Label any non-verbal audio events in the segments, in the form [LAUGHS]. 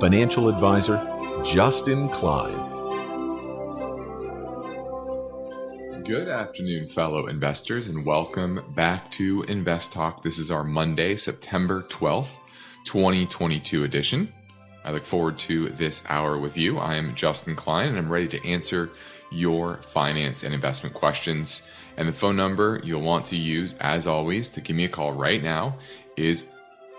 Financial Advisor, Justin Klein. Good afternoon, fellow investors, and welcome back to Invest Talk. This is our Monday, September 12th, 2022 edition. I look forward to this hour with you. I am Justin Klein, and I'm ready to answer your finance and investment questions. And the phone number you'll want to use, as always, to give me a call right now is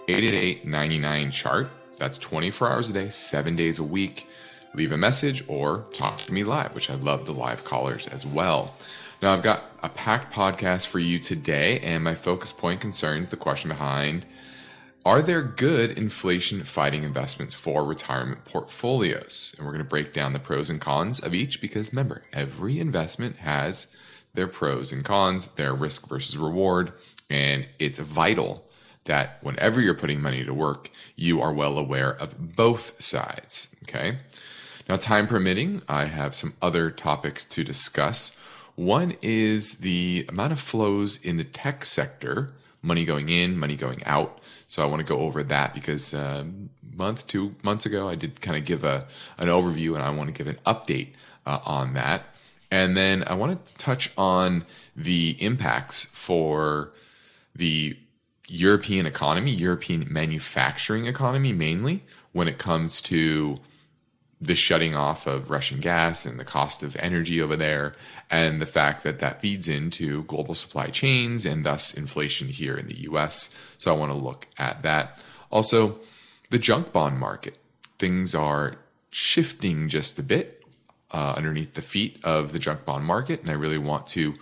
888 99 chart. That's 24 hours a day, seven days a week leave a message or talk to me live, which I love the live callers as well. Now, I've got a packed podcast for you today, and my focus point concerns the question behind Are there good inflation fighting investments for retirement portfolios? And we're going to break down the pros and cons of each because remember, every investment has their pros and cons, their risk versus reward, and it's vital that whenever you're putting money to work, you are well aware of both sides. Okay. Now, time permitting, I have some other topics to discuss. One is the amount of flows in the tech sector, money going in, money going out. So I want to go over that because um, month, two months ago, I did kind of give a an overview, and I want to give an update uh, on that. And then I want to touch on the impacts for the European economy, European manufacturing economy mainly, when it comes to the shutting off of Russian gas and the cost of energy over there, and the fact that that feeds into global supply chains and thus inflation here in the US. So I want to look at that. Also, the junk bond market. Things are shifting just a bit uh, underneath the feet of the junk bond market, and I really want to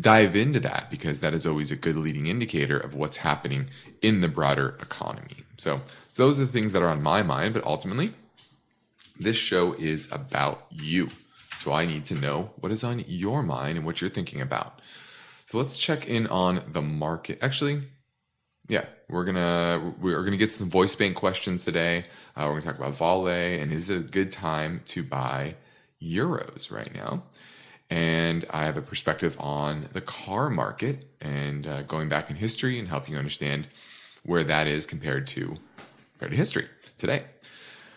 dive into that because that is always a good leading indicator of what's happening in the broader economy. So, those are the things that are on my mind, but ultimately, this show is about you. So I need to know what is on your mind and what you're thinking about. So let's check in on the market. Actually, yeah, we're gonna we're gonna get some voice bank questions today. Uh, we're gonna talk about Vale and is it a good time to buy euros right now? And I have a perspective on the car market and uh, going back in history and helping you understand where that is compared to compared to history today.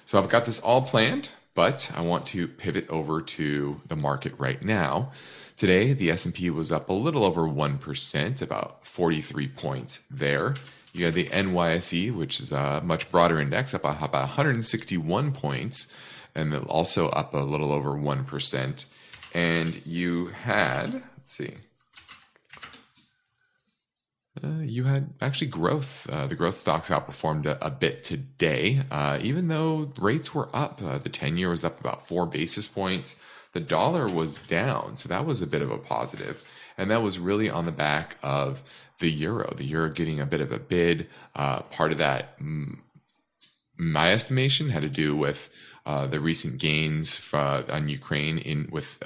So I've got this all planned, but I want to pivot over to the market right now. Today, the S&P was up a little over 1%, about 43 points there. You had the NYSE, which is a much broader index, up about 161 points, and also up a little over 1%. And you had, let's see, uh, you had actually growth. Uh, the growth stocks outperformed a, a bit today, uh, even though rates were up. Uh, the 10 year was up about four basis points. The dollar was down, so that was a bit of a positive. And that was really on the back of the euro, the euro getting a bit of a bid. Uh, part of that, mm, my estimation, had to do with uh, the recent gains on Ukraine in with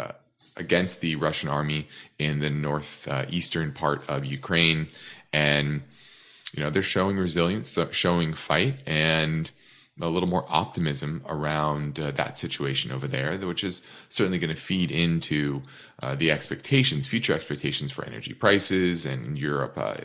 against the Russian army in the northeastern part of Ukraine and you know they're showing resilience, showing fight, and a little more optimism around uh, that situation over there, which is certainly going to feed into uh, the expectations, future expectations for energy prices and Europe uh,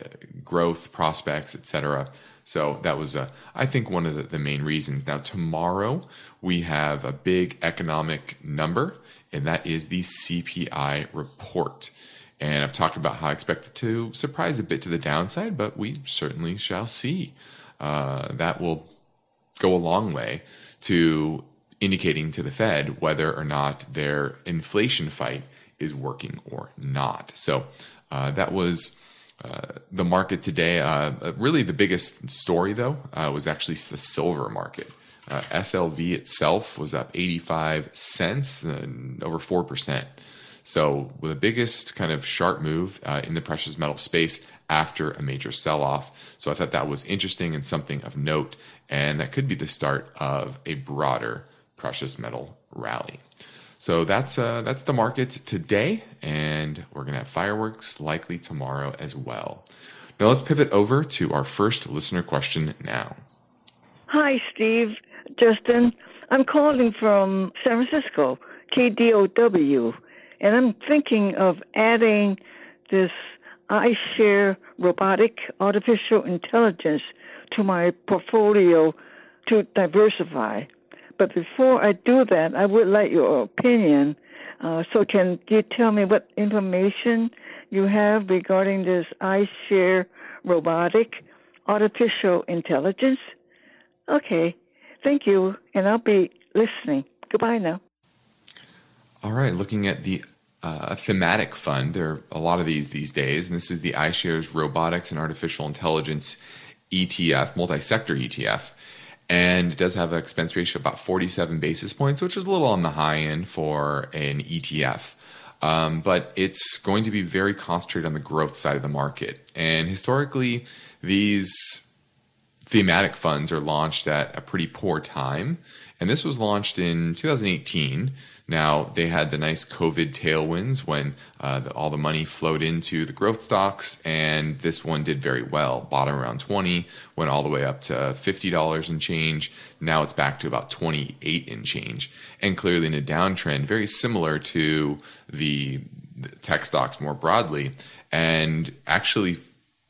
growth prospects, etc. So that was, uh, I think, one of the, the, main reasons. Now tomorrow we have a big economic number, and that is the CPI report. And I've talked about how I expect it to surprise a bit to the downside, but we certainly shall see. Uh, that will go a long way to indicating to the Fed whether or not their inflation fight is working or not. So uh, that was uh, the market today. Uh, really, the biggest story, though, uh, was actually the silver market. Uh, SLV itself was up 85 cents, and over 4%. So, the biggest kind of sharp move uh, in the precious metal space after a major sell off. So I thought that was interesting and something of note, and that could be the start of a broader precious metal rally. So that's uh, that's the market today, and we're gonna have fireworks likely tomorrow as well. Now let's pivot over to our first listener question now. Hi, Steve, Justin. I'm calling from San Francisco, KDOW, and I'm thinking of adding this iShare robotic artificial intelligence to my portfolio to diversify. But before I do that, I would like your opinion. Uh, so, can you tell me what information you have regarding this iShare robotic artificial intelligence? Okay, thank you, and I'll be listening. Goodbye now. All right, looking at the uh, thematic fund, there are a lot of these these days, and this is the iShares Robotics and Artificial Intelligence ETF, multi sector ETF. And it does have an expense ratio of about 47 basis points, which is a little on the high end for an ETF. Um, but it's going to be very concentrated on the growth side of the market. And historically, these thematic funds are launched at a pretty poor time. And this was launched in 2018. Now, they had the nice COVID tailwinds when uh, the, all the money flowed into the growth stocks, and this one did very well. Bottom around 20, went all the way up to $50 and change. Now it's back to about 28 and change. And clearly in a downtrend, very similar to the, the tech stocks more broadly, and actually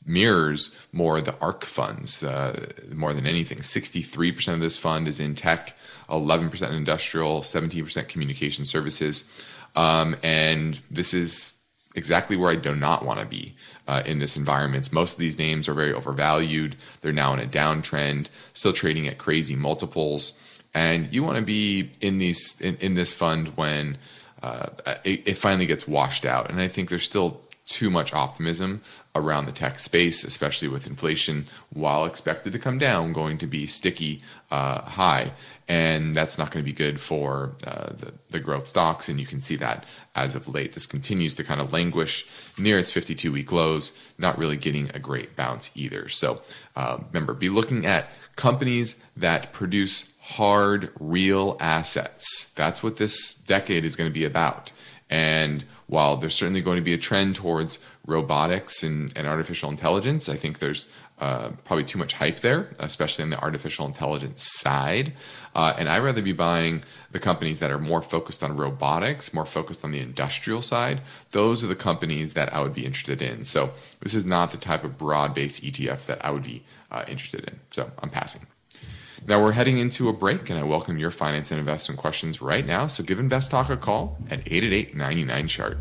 mirrors more the ARK funds uh, more than anything. 63% of this fund is in tech, 11% industrial, 17% communication services. Um, and this is exactly where I do not want to be uh, in this environment. Most of these names are very overvalued. They're now in a downtrend, still trading at crazy multiples. And you want to be in these in, in this fund when uh, it, it finally gets washed out. And I think there's still too much optimism around the tech space, especially with inflation, while expected to come down, going to be sticky uh, high. And that's not going to be good for uh, the, the growth stocks. And you can see that as of late. This continues to kind of languish near its 52 week lows, not really getting a great bounce either. So uh, remember, be looking at companies that produce hard, real assets. That's what this decade is going to be about. And while there's certainly going to be a trend towards robotics and, and artificial intelligence, I think there's uh, probably too much hype there, especially on the artificial intelligence side. Uh, and I'd rather be buying the companies that are more focused on robotics, more focused on the industrial side. Those are the companies that I would be interested in. So this is not the type of broad based ETF that I would be uh, interested in. So I'm passing. Now we're heading into a break, and I welcome your finance and investment questions right now. So give Invest Talk a call at 888 99 chart.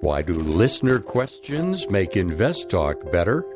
Why do listener questions make Invest Talk better?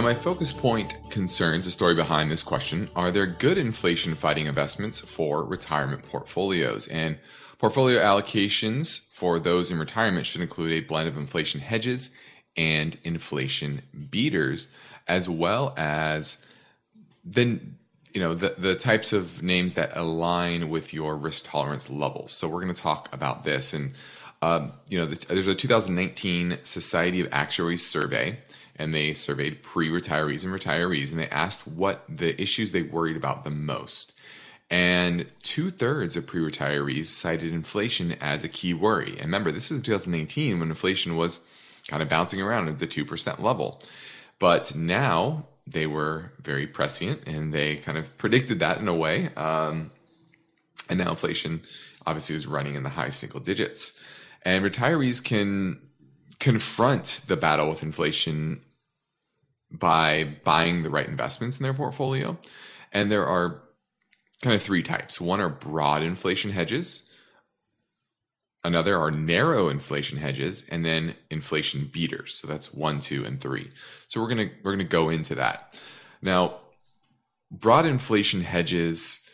Now, my focus point concerns the story behind this question Are there good inflation fighting investments for retirement portfolios? And Portfolio allocations for those in retirement should include a blend of inflation hedges and inflation beaters, as well as the you know the the types of names that align with your risk tolerance levels. So we're going to talk about this, and um, you know the, there's a 2019 Society of Actuaries survey, and they surveyed pre-retirees and retirees, and they asked what the issues they worried about the most. And two thirds of pre retirees cited inflation as a key worry. And remember, this is 2019 when inflation was kind of bouncing around at the 2% level. But now they were very prescient and they kind of predicted that in a way. Um, and now inflation obviously is running in the high single digits. And retirees can confront the battle with inflation by buying the right investments in their portfolio. And there are kind of three types. One are broad inflation hedges, another are narrow inflation hedges, and then inflation beaters. So that's one, two, and three. So we're gonna we're gonna go into that. Now, broad inflation hedges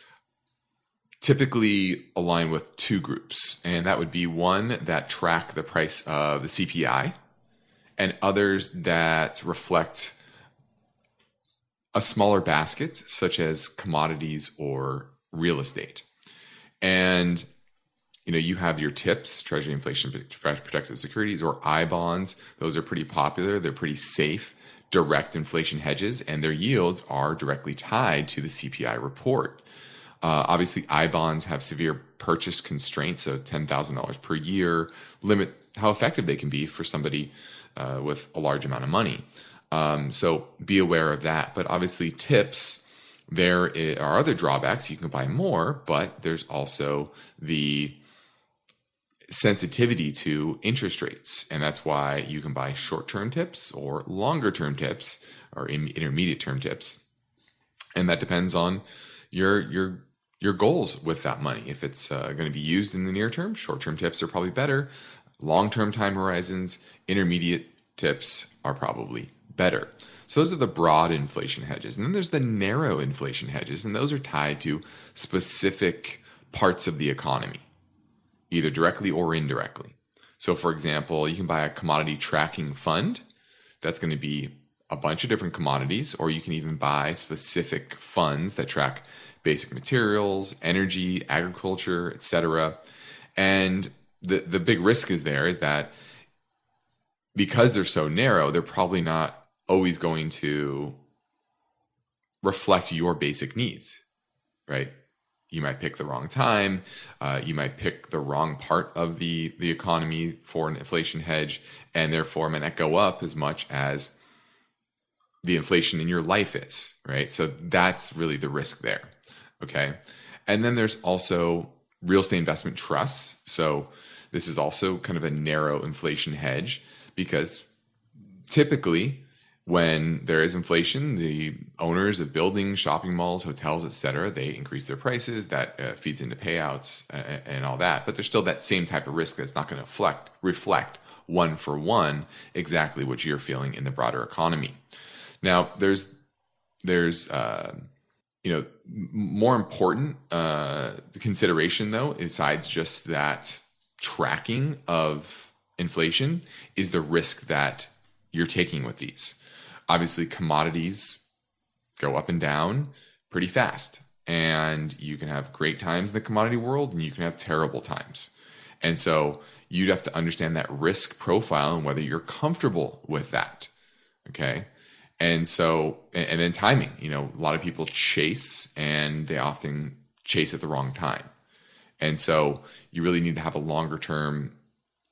typically align with two groups, and that would be one that track the price of the CPI, and others that reflect a smaller basket, such as commodities or real estate. And you know, you have your TIPS, Treasury Inflation Protected Securities, or I bonds. Those are pretty popular. They're pretty safe, direct inflation hedges, and their yields are directly tied to the CPI report. Uh, obviously, I bonds have severe purchase constraints, so $10,000 per year limit how effective they can be for somebody uh, with a large amount of money. Um, so be aware of that. But obviously, tips, there are other drawbacks. You can buy more, but there's also the sensitivity to interest rates. And that's why you can buy short term tips or longer term tips or intermediate term tips. And that depends on your, your, your goals with that money. If it's uh, going to be used in the near term, short term tips are probably better. Long term time horizons, intermediate tips are probably better. So those are the broad inflation hedges. And then there's the narrow inflation hedges, and those are tied to specific parts of the economy, either directly or indirectly. So, for example, you can buy a commodity tracking fund that's going to be a bunch of different commodities, or you can even buy specific funds that track basic materials, energy, agriculture, etc. And the the big risk is there is that because they're so narrow, they're probably not always going to reflect your basic needs, right? You might pick the wrong time. Uh, you might pick the wrong part of the the economy for an inflation hedge, and therefore may not go up as much as the inflation in your life is, right? So that's really the risk there. Okay, and then there's also real estate investment trusts. So this is also kind of a narrow inflation hedge because typically when there is inflation, the owners of buildings, shopping malls, hotels, etc., they increase their prices. That uh, feeds into payouts and, and all that. But there's still that same type of risk that's not going to reflect reflect one for one exactly what you're feeling in the broader economy. Now, there's there's uh, you know more important uh, consideration though, besides just that tracking of inflation, is the risk that you're taking with these obviously commodities go up and down pretty fast. And you can have great times in the commodity world and you can have terrible times. And so you'd have to understand that risk profile and whether you're comfortable with that. Okay? And so and then timing. You know a lot of people chase and they often chase at the wrong time. And so you really need to have a longer term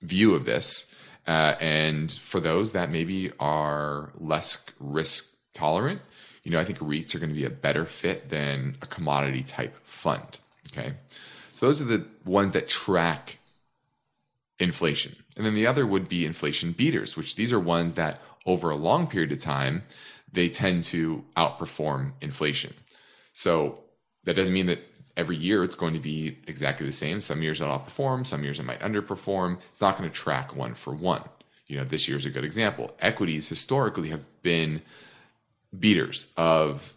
view of this uh, and for those that maybe are less risk tolerant, you know, I think REITs are going to be a better fit than a commodity type fund. Okay. So those are the ones that track inflation. And then the other would be inflation beaters, which these are ones that over a long period of time, they tend to outperform inflation. So that doesn't mean that every year it's going to be exactly the same. Some years it'll outperform, some years it might underperform. It's not going to track one for one. You know, this year's a good example. Equities historically have been beaters of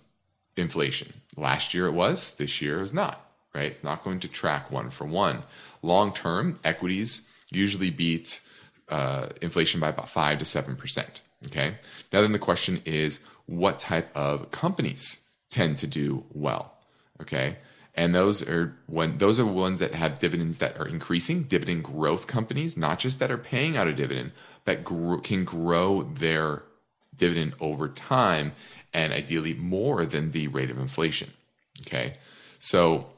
inflation. Last year it was, this year it was not. right? It's not going to track one for one. Long term, equities usually beat uh, inflation by about five to seven percent. Okay. Now then, the question is, what type of companies tend to do well? Okay. And those are when those are ones that have dividends that are increasing, dividend growth companies, not just that are paying out a dividend, but gr- can grow their dividend over time and ideally more than the rate of inflation. Okay. So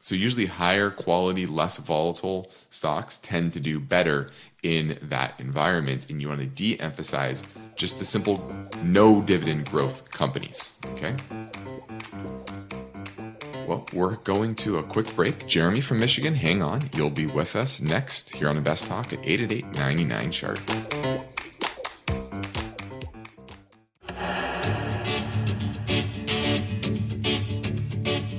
so usually higher quality, less volatile stocks tend to do better in that environment. And you want to de-emphasize just the simple no dividend growth companies. Okay. Well, we're going to a quick break. Jeremy from Michigan, hang on. You'll be with us next here on Invest Talk at 888 99 chart.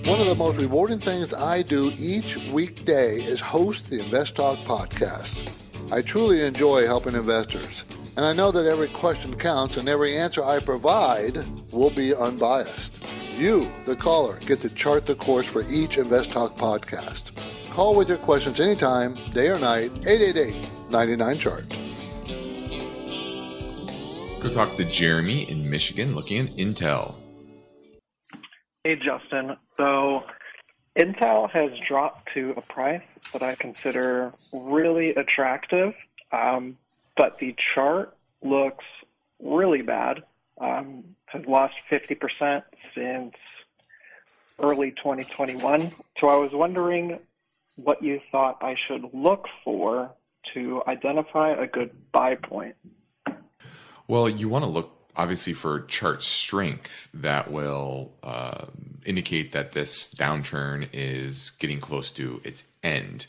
One of the most rewarding things I do each weekday is host the Invest Talk podcast. I truly enjoy helping investors, and I know that every question counts and every answer I provide will be unbiased. You, the caller, get to chart the course for each Invest Talk podcast. Call with your questions anytime, day or night, 888 99 chart. Go talk to Jeremy in Michigan looking at Intel. Hey, Justin. So, Intel has dropped to a price that I consider really attractive, um, but the chart looks really bad. Um, has lost 50% since early 2021. So I was wondering what you thought I should look for to identify a good buy point. Well, you want to look obviously for chart strength that will uh, indicate that this downturn is getting close to its end.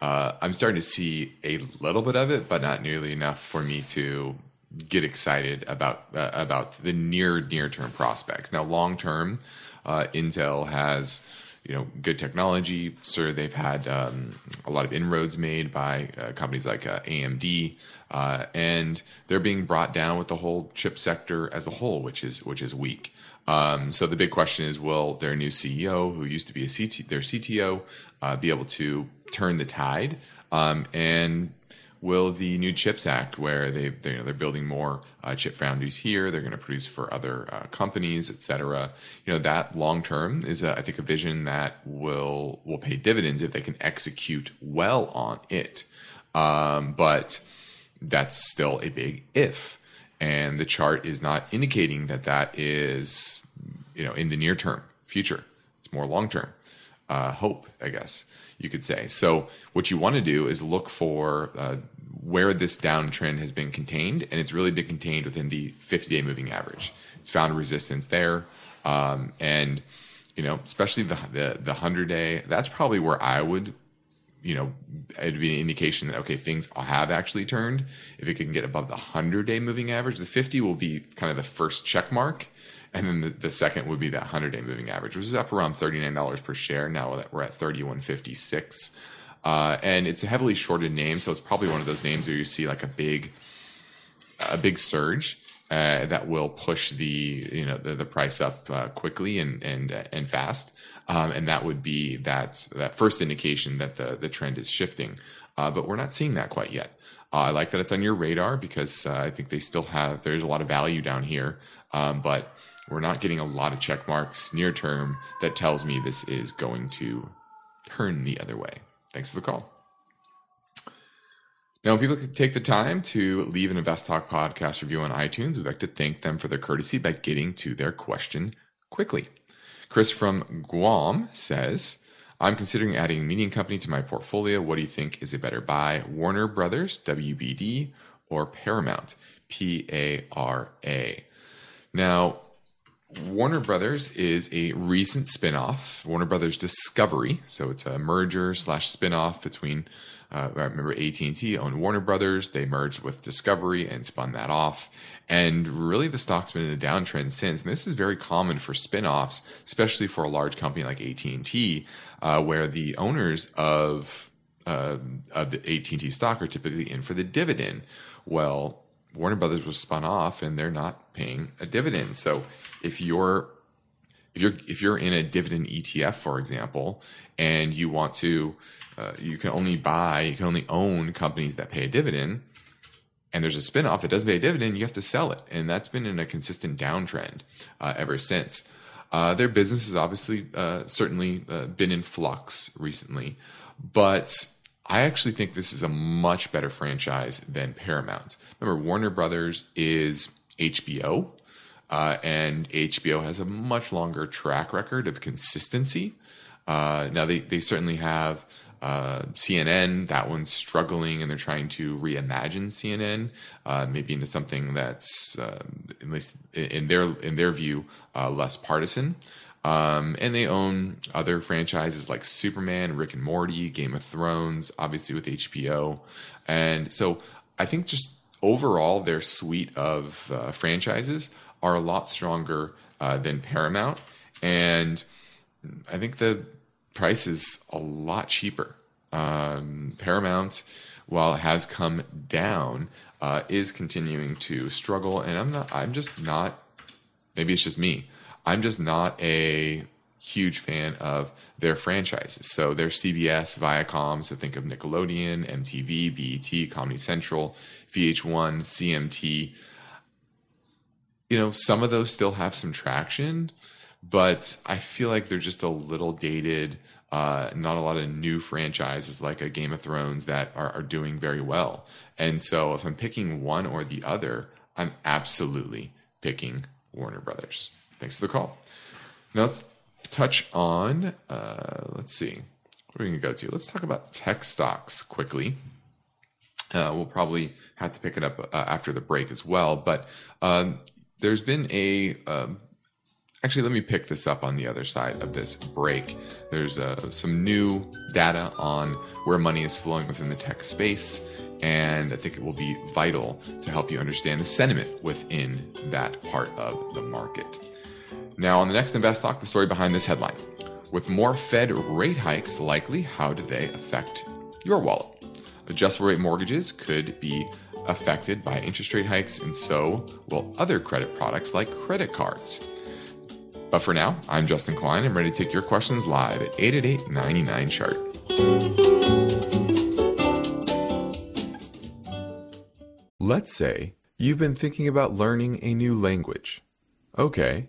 Uh, I'm starting to see a little bit of it, but not nearly enough for me to get excited about uh, about the near near term prospects. Now, long term, uh, Intel has you know good technology. Sir, they've had um, a lot of inroads made by uh, companies like uh, AMD, uh, and they're being brought down with the whole chip sector as a whole, which is which is weak. Um, so the big question is, will their new CEO, who used to be a CT, their CTO, uh, be able to turn the tide? Um, and will the new Chips Act, where they they're, they're building more uh, chip foundries here, they're going to produce for other uh, companies, et cetera. You know that long term is, a, I think, a vision that will will pay dividends if they can execute well on it. Um, but that's still a big if, and the chart is not indicating that that is, you know, in the near term future. It's more long term uh, hope, I guess you could say. So what you want to do is look for uh, where this downtrend has been contained, and it's really been contained within the 50-day moving average. It's found resistance there, um, and you know, especially the the, the 100-day. That's probably where I would, you know, it'd be an indication that okay, things have actually turned. If it can get above the 100-day moving average, the 50 will be kind of the first check mark. And then the, the second would be that 100 day moving average, which is up around $39 per share. Now that we're at 31.56. Uh, and it's a heavily shorted name, so it's probably one of those names where you see like a big, a big surge uh, that will push the you know the, the price up uh, quickly and and uh, and fast, um, and that would be that that first indication that the the trend is shifting. Uh, but we're not seeing that quite yet. Uh, I like that it's on your radar because I think they still have there's a lot of value down here, um, but we're not getting a lot of check marks near term that tells me this is going to turn the other way. Thanks for the call. Now, when people take the time to leave an Invest Talk podcast review on iTunes, we'd like to thank them for their courtesy by getting to their question quickly. Chris from Guam says, I'm considering adding a media company to my portfolio. What do you think is a better buy? Warner Brothers, WBD, or Paramount, P A R A? Now, Warner Brothers is a recent spinoff, Warner Brothers Discovery. So it's a merger slash spinoff between, uh, I remember AT&T owned Warner Brothers. They merged with Discovery and spun that off. And really the stock's been in a downtrend since. And this is very common for spinoffs, especially for a large company like AT&T, uh, where the owners of, uh, of the AT&T stock are typically in for the dividend. Well, Warner Brothers was spun off and they're not paying a dividend. So if you're if you're if you're in a dividend ETF, for example, and you want to, uh, you can only buy, you can only own companies that pay a dividend. And there's a spinoff that doesn't pay a dividend, you have to sell it, and that's been in a consistent downtrend uh, ever since. Uh, their business has obviously uh, certainly uh, been in flux recently, but I actually think this is a much better franchise than Paramount. Remember, Warner Brothers is HBO, uh, and HBO has a much longer track record of consistency. Uh, now, they, they certainly have uh, CNN, that one's struggling, and they're trying to reimagine CNN, uh, maybe into something that's, uh, at least in their in their view, uh, less partisan. Um, and they own other franchises like Superman, Rick and Morty, Game of Thrones, obviously with HBO. And so I think just overall, their suite of uh, franchises are a lot stronger uh, than Paramount. And I think the price is a lot cheaper. Um, Paramount, while it has come down, uh, is continuing to struggle. And I'm not, I'm just not, maybe it's just me. I'm just not a huge fan of their franchises. So they're CBS, Viacom, so think of Nickelodeon, MTV, BET, Comedy Central, VH1, CMT. You know, some of those still have some traction, but I feel like they're just a little dated. Uh, not a lot of new franchises like a Game of Thrones that are, are doing very well. And so if I'm picking one or the other, I'm absolutely picking Warner Brothers. Thanks for the call. Now let's touch on, uh, let's see, where are we going to go to? Let's talk about tech stocks quickly. Uh, we'll probably have to pick it up uh, after the break as well. But um, there's been a, um, actually, let me pick this up on the other side of this break. There's uh, some new data on where money is flowing within the tech space. And I think it will be vital to help you understand the sentiment within that part of the market. Now, on the next Invest Talk, the story behind this headline. With more Fed rate hikes likely, how do they affect your wallet? Adjustable rate mortgages could be affected by interest rate hikes, and so will other credit products like credit cards. But for now, I'm Justin Klein. I'm ready to take your questions live at 888 99 chart. Let's say you've been thinking about learning a new language. Okay,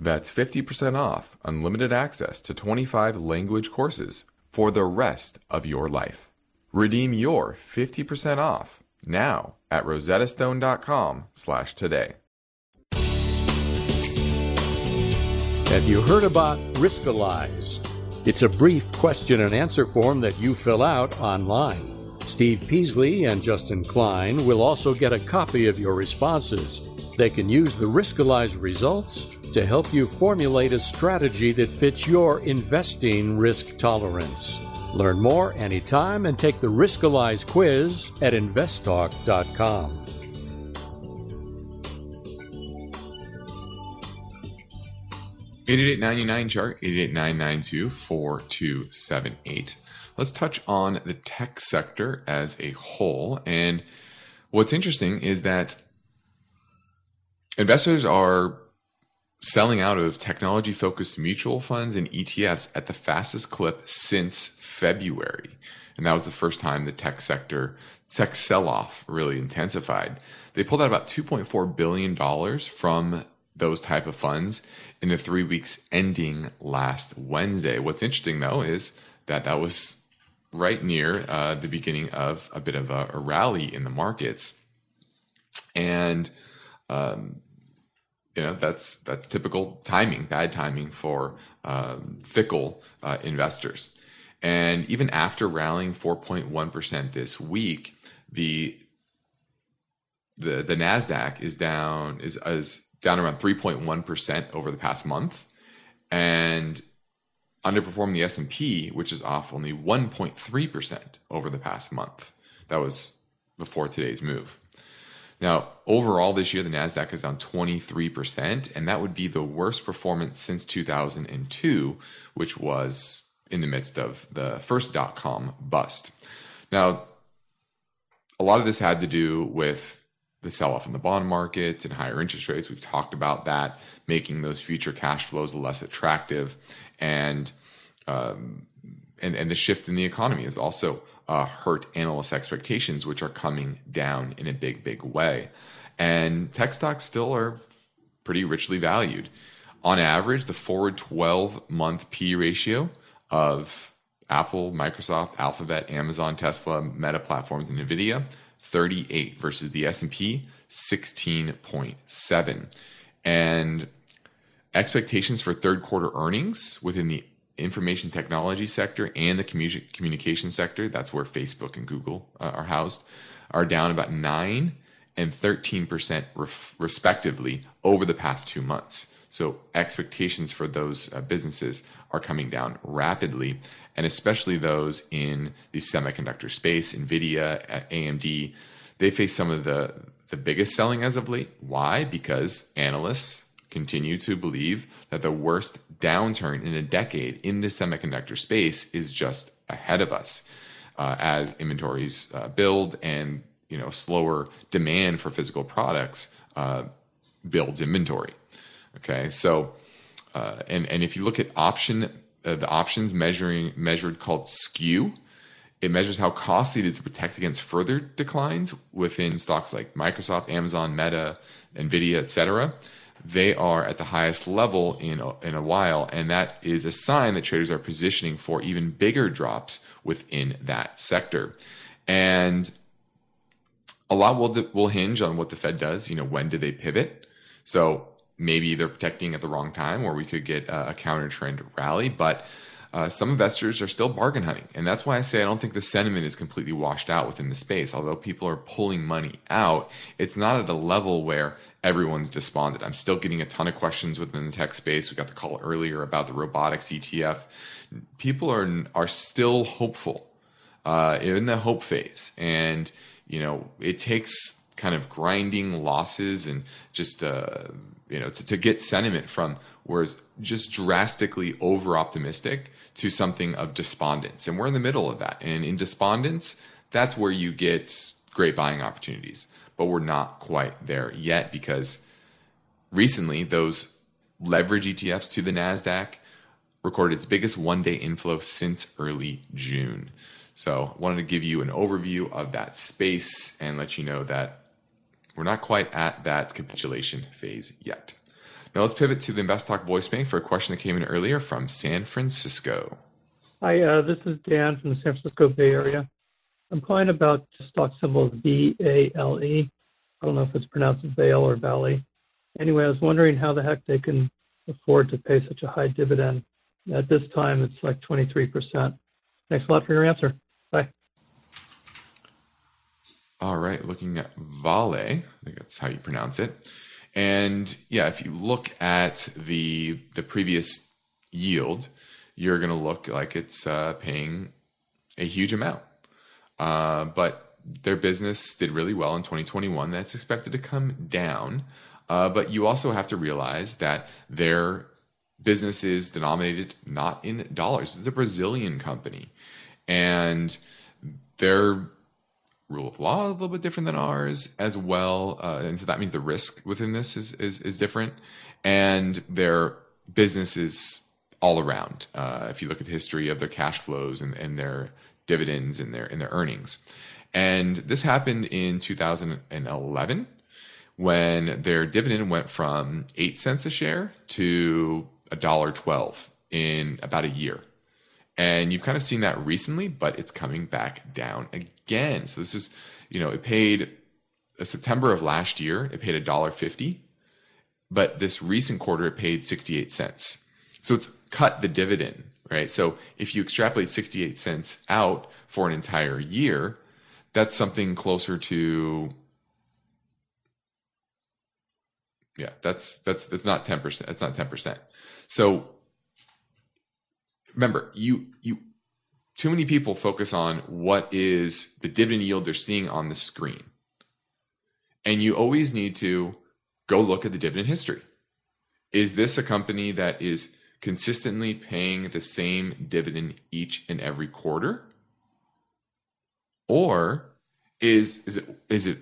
That's 50% off unlimited access to 25 language courses for the rest of your life. Redeem your 50% off now at rosettastone.com slash today. Have you heard about Riskalyze? It's a brief question and answer form that you fill out online. Steve Peasley and Justin Klein will also get a copy of your responses. They can use the Riskalyze results to help you formulate a strategy that fits your investing risk tolerance. Learn more anytime and take the Riskalyze quiz at investtalk.com. 888 chart 888 4278. Let's touch on the tech sector as a whole. And what's interesting is that investors are selling out of technology focused mutual funds and ETFs at the fastest clip since February. And that was the first time the tech sector, tech sell off really intensified. They pulled out about $2.4 billion from those type of funds in the three weeks ending last Wednesday. What's interesting though is that that was right near uh, the beginning of a bit of a, a rally in the markets, and um, you know that's that's typical timing, bad timing for um, fickle uh, investors. And even after rallying 4.1% this week, the the the Nasdaq is down is is down around 3.1% over the past month and underperformed the S&P which is off only 1.3% over the past month. That was before today's move. Now, overall this year the Nasdaq is down 23% and that would be the worst performance since 2002, which was in the midst of the first dot com bust. Now, a lot of this had to do with the sell off in the bond markets and higher interest rates. We've talked about that, making those future cash flows less attractive. And, um, and, and the shift in the economy is also uh, hurt analyst expectations, which are coming down in a big, big way. And tech stocks still are pretty richly valued. On average, the forward 12 month P ratio of Apple, Microsoft, Alphabet, Amazon, Tesla, Meta platforms, and Nvidia 38 versus the S&P 16.7. And expectations for third quarter earnings within the information technology sector and the commu- communication sector, that's where Facebook and Google uh, are housed, are down about 9 and 13% ref- respectively over the past 2 months. So expectations for those uh, businesses are coming down rapidly and especially those in the semiconductor space, NVIDIA, AMD, they face some of the, the biggest selling as of late. Why? Because analysts continue to believe that the worst downturn in a decade in the semiconductor space is just ahead of us uh, as inventories uh, build and you know slower demand for physical products uh, builds inventory. Okay, so uh, and and if you look at option uh, the options measuring measured called skew. It measures how costly it is to protect against further declines within stocks like Microsoft, Amazon, Meta, Nvidia, etc. They are at the highest level in a, in a while, and that is a sign that traders are positioning for even bigger drops within that sector. And a lot will will hinge on what the Fed does. You know, when do they pivot? So maybe they're protecting at the wrong time, or we could get a, counter trend rally. But uh, some investors are still bargain hunting. And that's why I say I don't think the sentiment is completely washed out within the space. Although people are pulling money out, it's not at a level where everyone's despondent. I'm still getting a ton of questions within the tech space. We got the call earlier about the robotics ETF. People are are still hopeful uh, in the hope phase, and you know it takes kind of grinding losses and just uh, you know, to, to get sentiment from whereas just drastically over optimistic to something of despondence. And we're in the middle of that. And in despondence, that's where you get great buying opportunities. But we're not quite there yet because recently those leverage ETFs to the NASDAQ recorded its biggest one day inflow since early June. So, wanted to give you an overview of that space and let you know that we're not quite at that capitulation phase yet. Now let's pivot to the Invest Talk voice bank for a question that came in earlier from San Francisco. Hi, uh, this is Dan from the San Francisco Bay Area. I'm calling about the stock symbol V A L E. I don't know if it's pronounced Vale or Valley. Anyway, I was wondering how the heck they can afford to pay such a high dividend. At this time, it's like 23%. Thanks a lot for your answer. Bye. All right, looking at Vale, I think that's how you pronounce it. And yeah, if you look at the the previous yield, you're going to look like it's uh, paying a huge amount. Uh, but their business did really well in 2021. That's expected to come down. Uh, but you also have to realize that their business is denominated not in dollars. It's a Brazilian company, and their rule of law is a little bit different than ours as well, uh, and so that means the risk within this is is, is different, and their business is all around. Uh, if you look at the history of their cash flows and, and their dividends and their and their earnings, and this happened in 2011 when their dividend went from eight cents a share to a dollar twelve in about a year. And you've kind of seen that recently, but it's coming back down again. So this is, you know, it paid uh, September of last year, it paid a dollar fifty, but this recent quarter it paid sixty eight cents. So it's cut the dividend, right? So if you extrapolate sixty eight cents out for an entire year, that's something closer to yeah that's that's that's not 10% that's not 10% so remember you you too many people focus on what is the dividend yield they're seeing on the screen and you always need to go look at the dividend history is this a company that is consistently paying the same dividend each and every quarter or is is it is it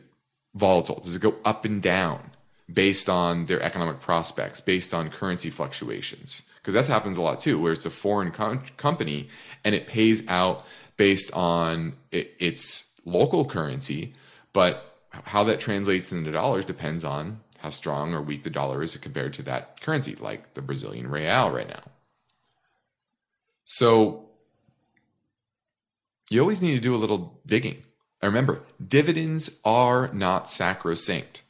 volatile? Does it go up and down based on their economic prospects, based on currency fluctuations? Because that happens a lot too, where it's a foreign com- company and it pays out based on it, its local currency, but how that translates into dollars depends on how strong or weak the dollar is compared to that currency, like the Brazilian real right now. So you always need to do a little digging. And remember, dividends are not sacrosanct.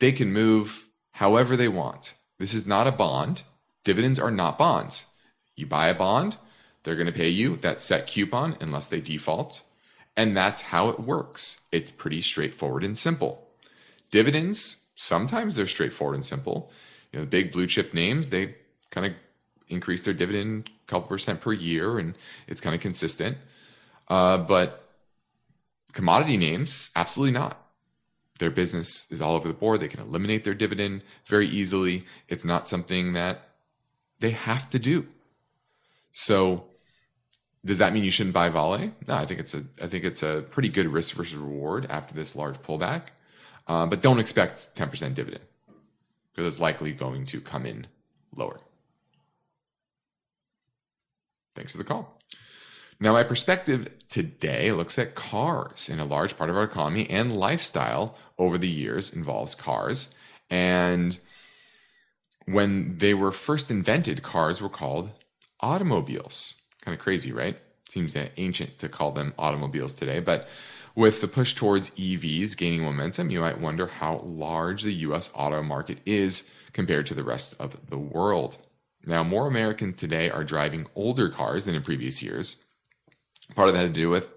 They can move however they want. This is not a bond. Dividends are not bonds. You buy a bond, they're going to pay you that set coupon unless they default. And that's how it works. It's pretty straightforward and simple. Dividends, sometimes they're straightforward and simple. You know, the big blue chip names, they kind of increase their dividend a couple percent per year and it's kind of consistent. Uh, but commodity names, absolutely not. Their business is all over the board. They can eliminate their dividend very easily. It's not something that they have to do. So, does that mean you shouldn't buy Vale? No, I think it's a I think it's a pretty good risk versus reward after this large pullback. Uh, but don't expect 10% dividend because it's likely going to come in lower. Thanks for the call. Now, my perspective today looks at cars, and a large part of our economy and lifestyle over the years involves cars. And when they were first invented, cars were called automobiles. Kind of crazy, right? Seems ancient to call them automobiles today. But with the push towards EVs gaining momentum, you might wonder how large the US auto market is compared to the rest of the world. Now, more Americans today are driving older cars than in previous years. Part of that had to do with,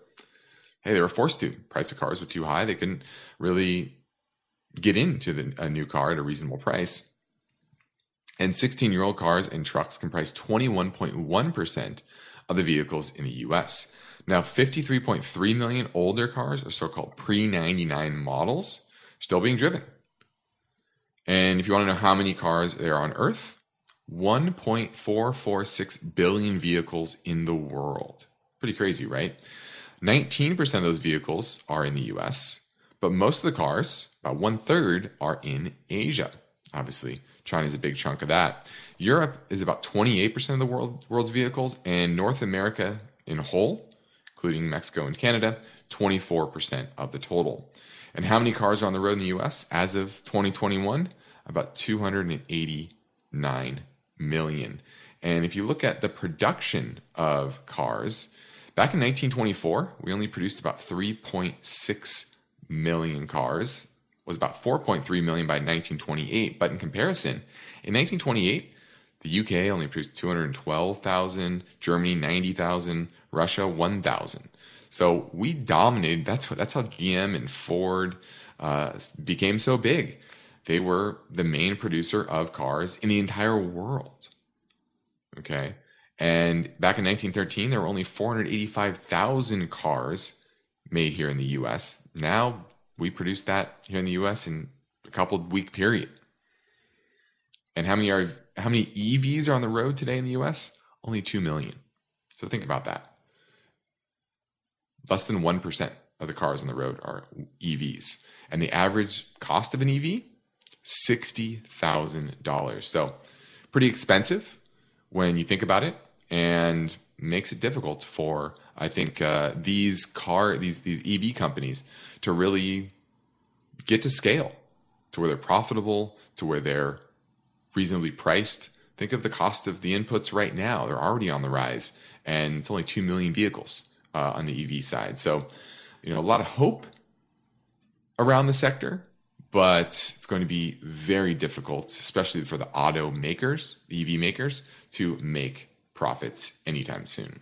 hey, they were forced to. Price of cars were too high. They couldn't really get into the, a new car at a reasonable price. And 16 year old cars and trucks comprise 21.1% of the vehicles in the US. Now, 53.3 million older cars are so called pre 99 models still being driven. And if you want to know how many cars there are on Earth, 1.446 billion vehicles in the world. Pretty crazy, right? 19% of those vehicles are in the US, but most of the cars, about one third, are in Asia. Obviously, China is a big chunk of that. Europe is about 28% of the world, world's vehicles, and North America in whole, including Mexico and Canada, 24% of the total. And how many cars are on the road in the US as of 2021? About 289 million. And if you look at the production of cars, back in 1924, we only produced about 3.6 million cars. It was about 4.3 million by 1928. But in comparison, in 1928, the UK only produced 212,000, Germany 90,000, Russia 1,000. So we dominated. That's what, that's how GM and Ford uh, became so big they were the main producer of cars in the entire world. Okay. And back in 1913, there were only 485,000 cars made here in the US. Now we produce that here in the US in a couple week period. And how many are how many EVs are on the road today in the US? Only 2 million. So think about that. Less than 1% of the cars on the road are EVs. And the average cost of an EV $60,000. So pretty expensive when you think about it and makes it difficult for I think uh, these car these these EV companies to really get to scale to where they're profitable to where they're reasonably priced. Think of the cost of the inputs right now; they're already on the rise, and it's only two million vehicles uh, on the EV side. So, you know, a lot of hope around the sector, but it's going to be very difficult, especially for the automakers, the EV makers, to make profits anytime soon.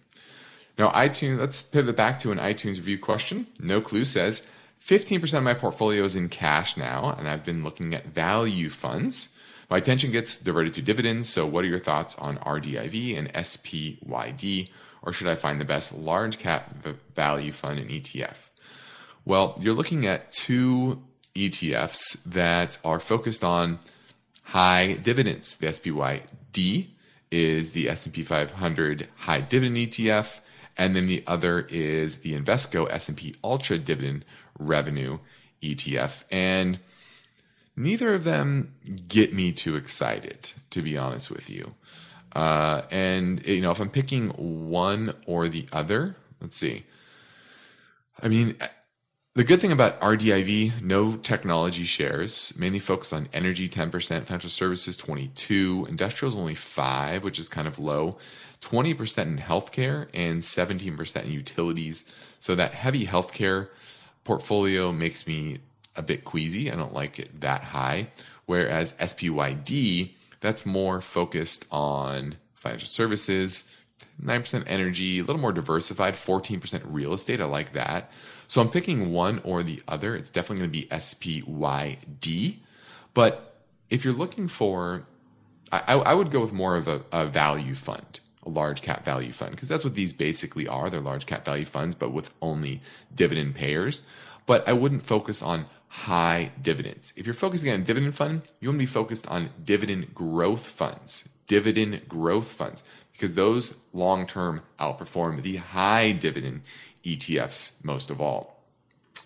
Now, iTunes, let's pivot back to an iTunes review question. No Clue says 15% of my portfolio is in cash now, and I've been looking at value funds. My attention gets diverted to dividends. So, what are your thoughts on RDIV and SPYD? Or should I find the best large cap value fund and ETF? Well, you're looking at two ETFs that are focused on high dividends. The SPYD is the S&P 500 high dividend ETF, and then the other is the Invesco S&P Ultra Dividend Revenue ETF. And neither of them get me too excited, to be honest with you. Uh, and you know, if I'm picking one or the other, let's see. I mean, the good thing about RDIV, no technology shares, mainly focused on energy 10%, financial services 22, industrials only 5, which is kind of low, 20% in healthcare and 17% in utilities. So that heavy healthcare portfolio makes me a bit queasy. I don't like it that high. Whereas SPYD, that's more focused on financial services, 9% energy, a little more diversified, 14% real estate. I like that. So I'm picking one or the other. It's definitely going to be SPYD. But if you're looking for, I, I would go with more of a, a value fund, a large cap value fund, because that's what these basically are. They're large cap value funds, but with only dividend payers. But I wouldn't focus on high dividends. If you're focusing on dividend funds, you want to be focused on dividend growth funds, dividend growth funds, because those long term outperform the high dividend ETFs most of all.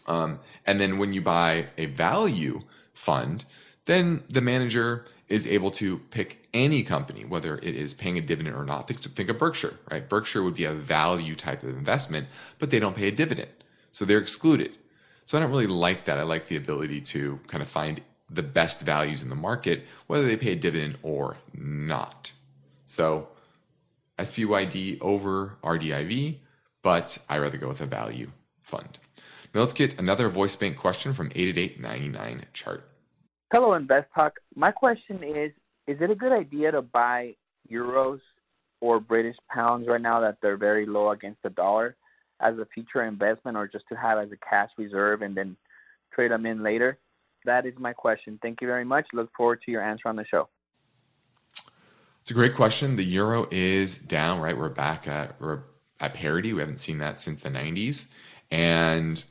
Um, and then when you buy a value fund, then the manager is able to pick any company, whether it is paying a dividend or not. Think, think of Berkshire, right? Berkshire would be a value type of investment, but they don't pay a dividend. So they're excluded. So I don't really like that. I like the ability to kind of find the best values in the market, whether they pay a dividend or not. So SPYD over RDIV, but I rather go with a value fund. Now let's get another voice bank question from 888-99 chart. Hello, Invest Talk. My question is: Is it a good idea to buy euros or British pounds right now that they're very low against the dollar as a future investment, or just to have as a cash reserve and then trade them in later? That is my question. Thank you very much. Look forward to your answer on the show. It's a great question. The euro is down, right? We're back at we're at parity. We haven't seen that since the 90s. And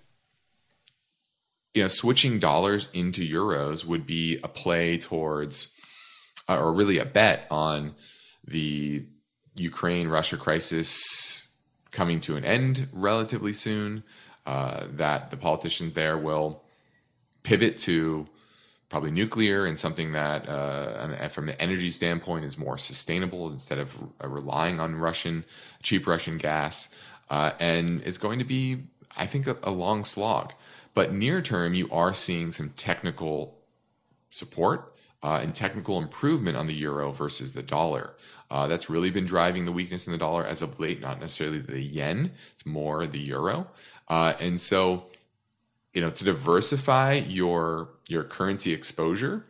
you know, switching dollars into euros would be a play towards, uh, or really a bet on the Ukraine Russia crisis coming to an end relatively soon. Uh, that the politicians there will pivot to probably nuclear and something that, uh, from an energy standpoint, is more sustainable instead of uh, relying on Russian, cheap Russian gas. Uh, and it's going to be, I think, a, a long slog. But near term, you are seeing some technical support uh, and technical improvement on the euro versus the dollar. Uh, that's really been driving the weakness in the dollar as of late, not necessarily the yen. It's more the euro. Uh, and so you know to diversify your your currency exposure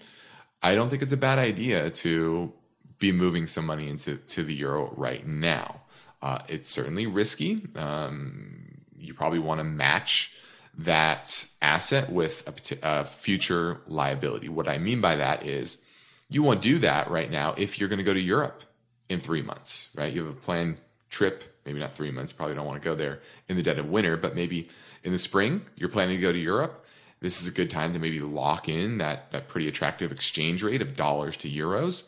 i don't think it's a bad idea to be moving some money into to the euro right now. Uh, it's certainly risky. Um, you probably want to match that asset with a, a future liability. What i mean by that is you want to do that right now if you're going to go to europe in three months right? You have a planned trip maybe not three months probably don't want to go there in the dead of winter but maybe in the spring, you're planning to go to Europe this is a good time to maybe lock in that that pretty attractive exchange rate of dollars to euros.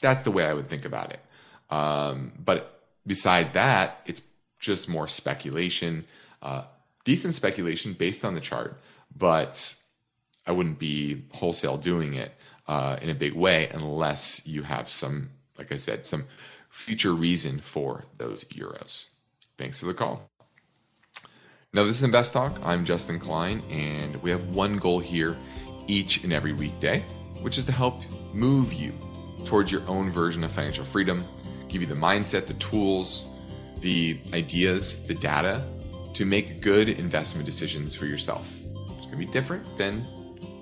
That's the way I would think about it. Um, but besides that, it's just more speculation, uh, decent speculation based on the chart, but I wouldn't be wholesale doing it uh, in a big way unless you have some, like I said, some future reason for those euros. Thanks for the call. Now, this is Invest Talk. I'm Justin Klein, and we have one goal here each and every weekday, which is to help move you towards your own version of financial freedom, give you the mindset, the tools, the ideas, the data to make good investment decisions for yourself. It's going to be different than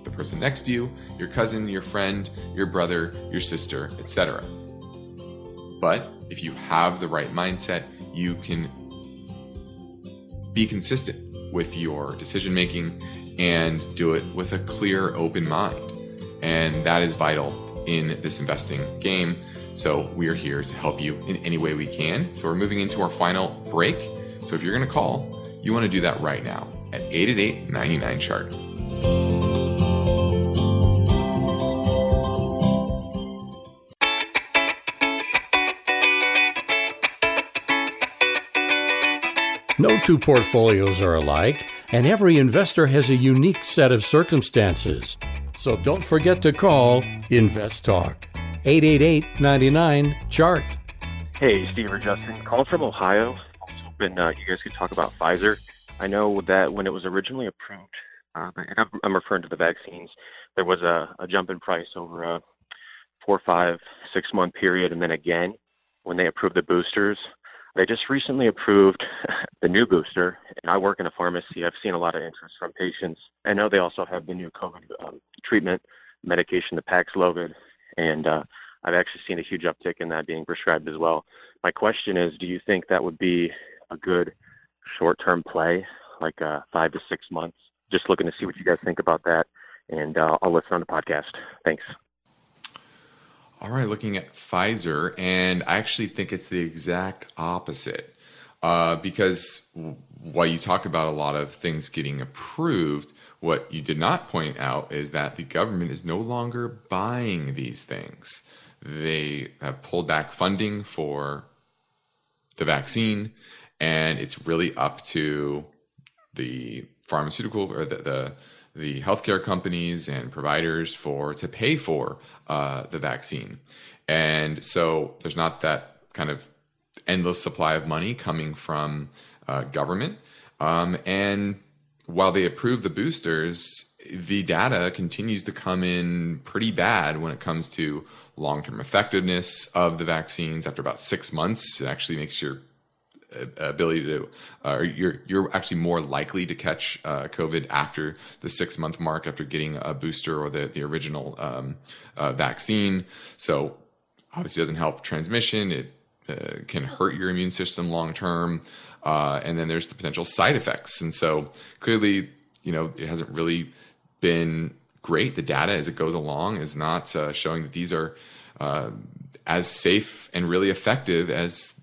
the person next to you, your cousin, your friend, your brother, your sister, etc. But if you have the right mindset, you can be consistent with your decision making and do it with a clear, open mind. And that is vital in this investing game. So we are here to help you in any way we can. So we're moving into our final break. So if you're going to call, you want to do that right now at 888 99 chart. Two portfolios are alike, and every investor has a unique set of circumstances. So don't forget to call Invest Talk. 888 99 Chart. Hey, Steve or Justin. Call from Ohio. I was hoping uh, you guys could talk about Pfizer. I know that when it was originally approved, uh, and I'm, referring to the vaccines, there was a, a jump in price over a four, five, six month period, and then again when they approved the boosters. They just recently approved [LAUGHS] the new booster, and I work in a pharmacy. I've seen a lot of interest from patients. I know they also have the new COVID um, treatment medication, the Paxlovid, and uh, I've actually seen a huge uptick in that being prescribed as well. My question is, do you think that would be a good short-term play, like uh, five to six months? Just looking to see what you guys think about that, and uh, I'll listen on the podcast. Thanks. All right, looking at Pfizer, and I actually think it's the exact opposite. Uh, because while you talk about a lot of things getting approved, what you did not point out is that the government is no longer buying these things. They have pulled back funding for the vaccine, and it's really up to the pharmaceutical or the, the the healthcare companies and providers for to pay for uh, the vaccine, and so there's not that kind of endless supply of money coming from uh, government. Um, and while they approve the boosters, the data continues to come in pretty bad when it comes to long-term effectiveness of the vaccines. After about six months, it actually makes your ability to, uh, you're you're actually more likely to catch uh, COVID after the six month mark after getting a booster or the the original um, uh, vaccine. So obviously doesn't help transmission. It uh, can hurt your immune system long term, uh, and then there's the potential side effects. And so clearly, you know, it hasn't really been great. The data as it goes along is not uh, showing that these are as safe and really effective as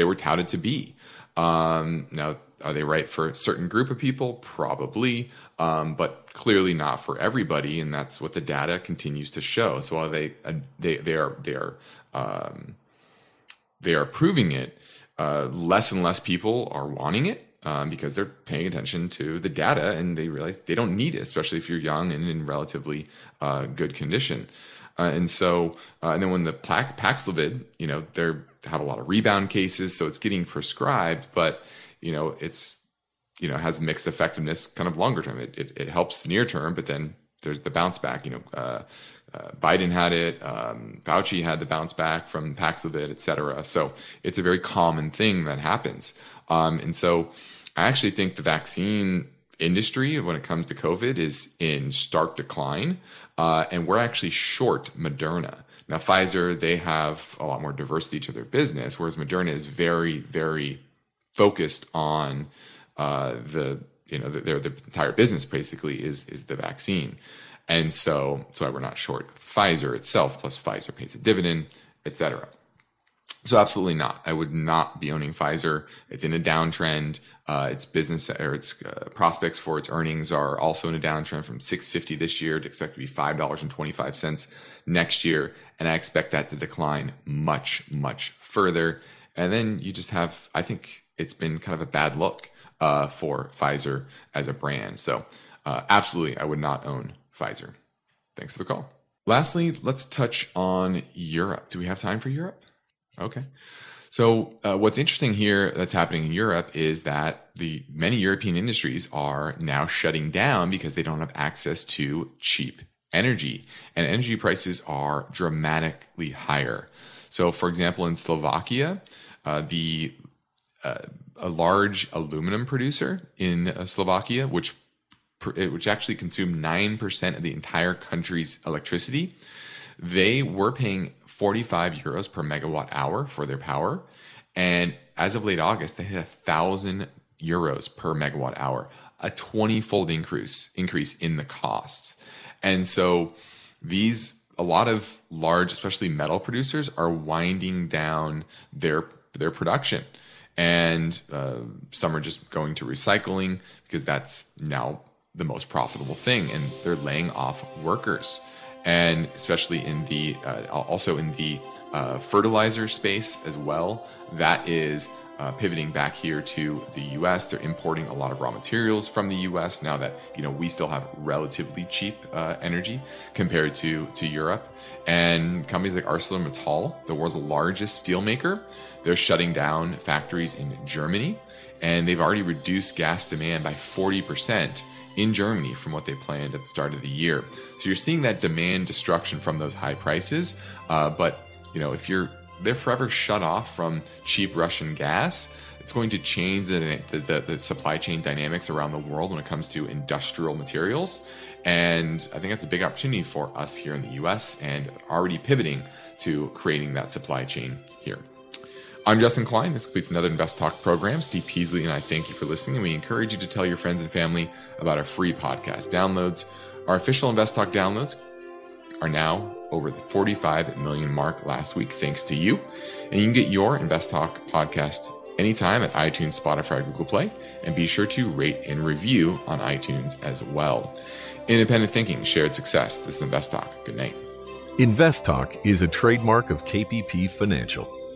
they were touted to be. Um, now, are they right for a certain group of people? Probably, um, but clearly not for everybody, and that's what the data continues to show. So while they uh, they they are they are um, they are proving it, uh, less and less people are wanting it. Um, because they're paying attention to the data and they realize they don't need it, especially if you're young and in relatively uh, good condition. Uh, and so, uh, and then when the Paxlovid, you know, they have a lot of rebound cases, so it's getting prescribed, but you know, it's you know has mixed effectiveness kind of longer term. It it, it helps near term, but then there's the bounce back. You know, uh, uh, Biden had it, um, Fauci had the bounce back from Paxlovid, et cetera. So it's a very common thing that happens. Um, and so I actually think the vaccine industry when it comes to COVID is in stark decline. Uh, and we're actually short Moderna. Now, Pfizer, they have a lot more diversity to their business, whereas Moderna is very, very focused on uh, the, you know, their, their entire business basically is, is the vaccine. And so that's why we're not short Pfizer itself, plus Pfizer pays a dividend, et cetera. So absolutely not. I would not be owning Pfizer. It's in a downtrend. Uh, its business or its uh, prospects for its earnings are also in a downtrend from 650 this year to expect to be five dollars and 25 cents next year, and I expect that to decline much much further. And then you just have, I think it's been kind of a bad look uh, for Pfizer as a brand. So uh, absolutely, I would not own Pfizer. Thanks for the call. Lastly, let's touch on Europe. Do we have time for Europe? Okay. So uh, what's interesting here that's happening in Europe is that the many European industries are now shutting down because they don't have access to cheap energy and energy prices are dramatically higher. So for example in Slovakia, uh, the uh, a large aluminum producer in uh, Slovakia which which actually consumed 9% of the entire country's electricity, they were paying 45 euros per megawatt hour for their power. And as of late August, they hit a thousand euros per megawatt hour, a 20 fold increase increase in the costs. And so these a lot of large, especially metal producers, are winding down their their production, and uh, some are just going to recycling because that's now the most profitable thing, and they're laying off workers and especially in the uh, also in the uh, fertilizer space as well. That is uh, pivoting back here to the U.S. They're importing a lot of raw materials from the U.S. now that you know we still have relatively cheap uh, energy compared to to Europe. And companies like ArcelorMittal, the world's largest steelmaker, they're shutting down factories in Germany, and they've already reduced gas demand by forty percent in Germany from what they planned at the start of the year. So you're seeing that demand destruction from those high prices. Uh, but you know, if you're they're forever shut off from cheap Russian gas, it's going to change the, the, the, supply chain dynamics around the world when it comes to industrial materials. And I think that's a big opportunity for us here in the US and already pivoting to creating that supply chain here. I'm Justin Klein. This completes another Invest Talk program. Steve Peasley and I thank you for listening, and we encourage you to tell your friends and family about our free podcast downloads. Our official Invest Talk downloads are now over the 45 million mark last week, thanks to you. And you can get your Invest Talk podcast anytime at iTunes, Spotify, Google Play, and be sure to rate and review on iTunes as well. Independent thinking, shared success. This is Invest Talk. Good night. Invest Talk is a trademark of KPP Financial.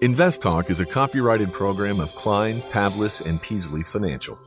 Invest Talk is a copyrighted program of Klein, Pavlis, and Peasley Financial.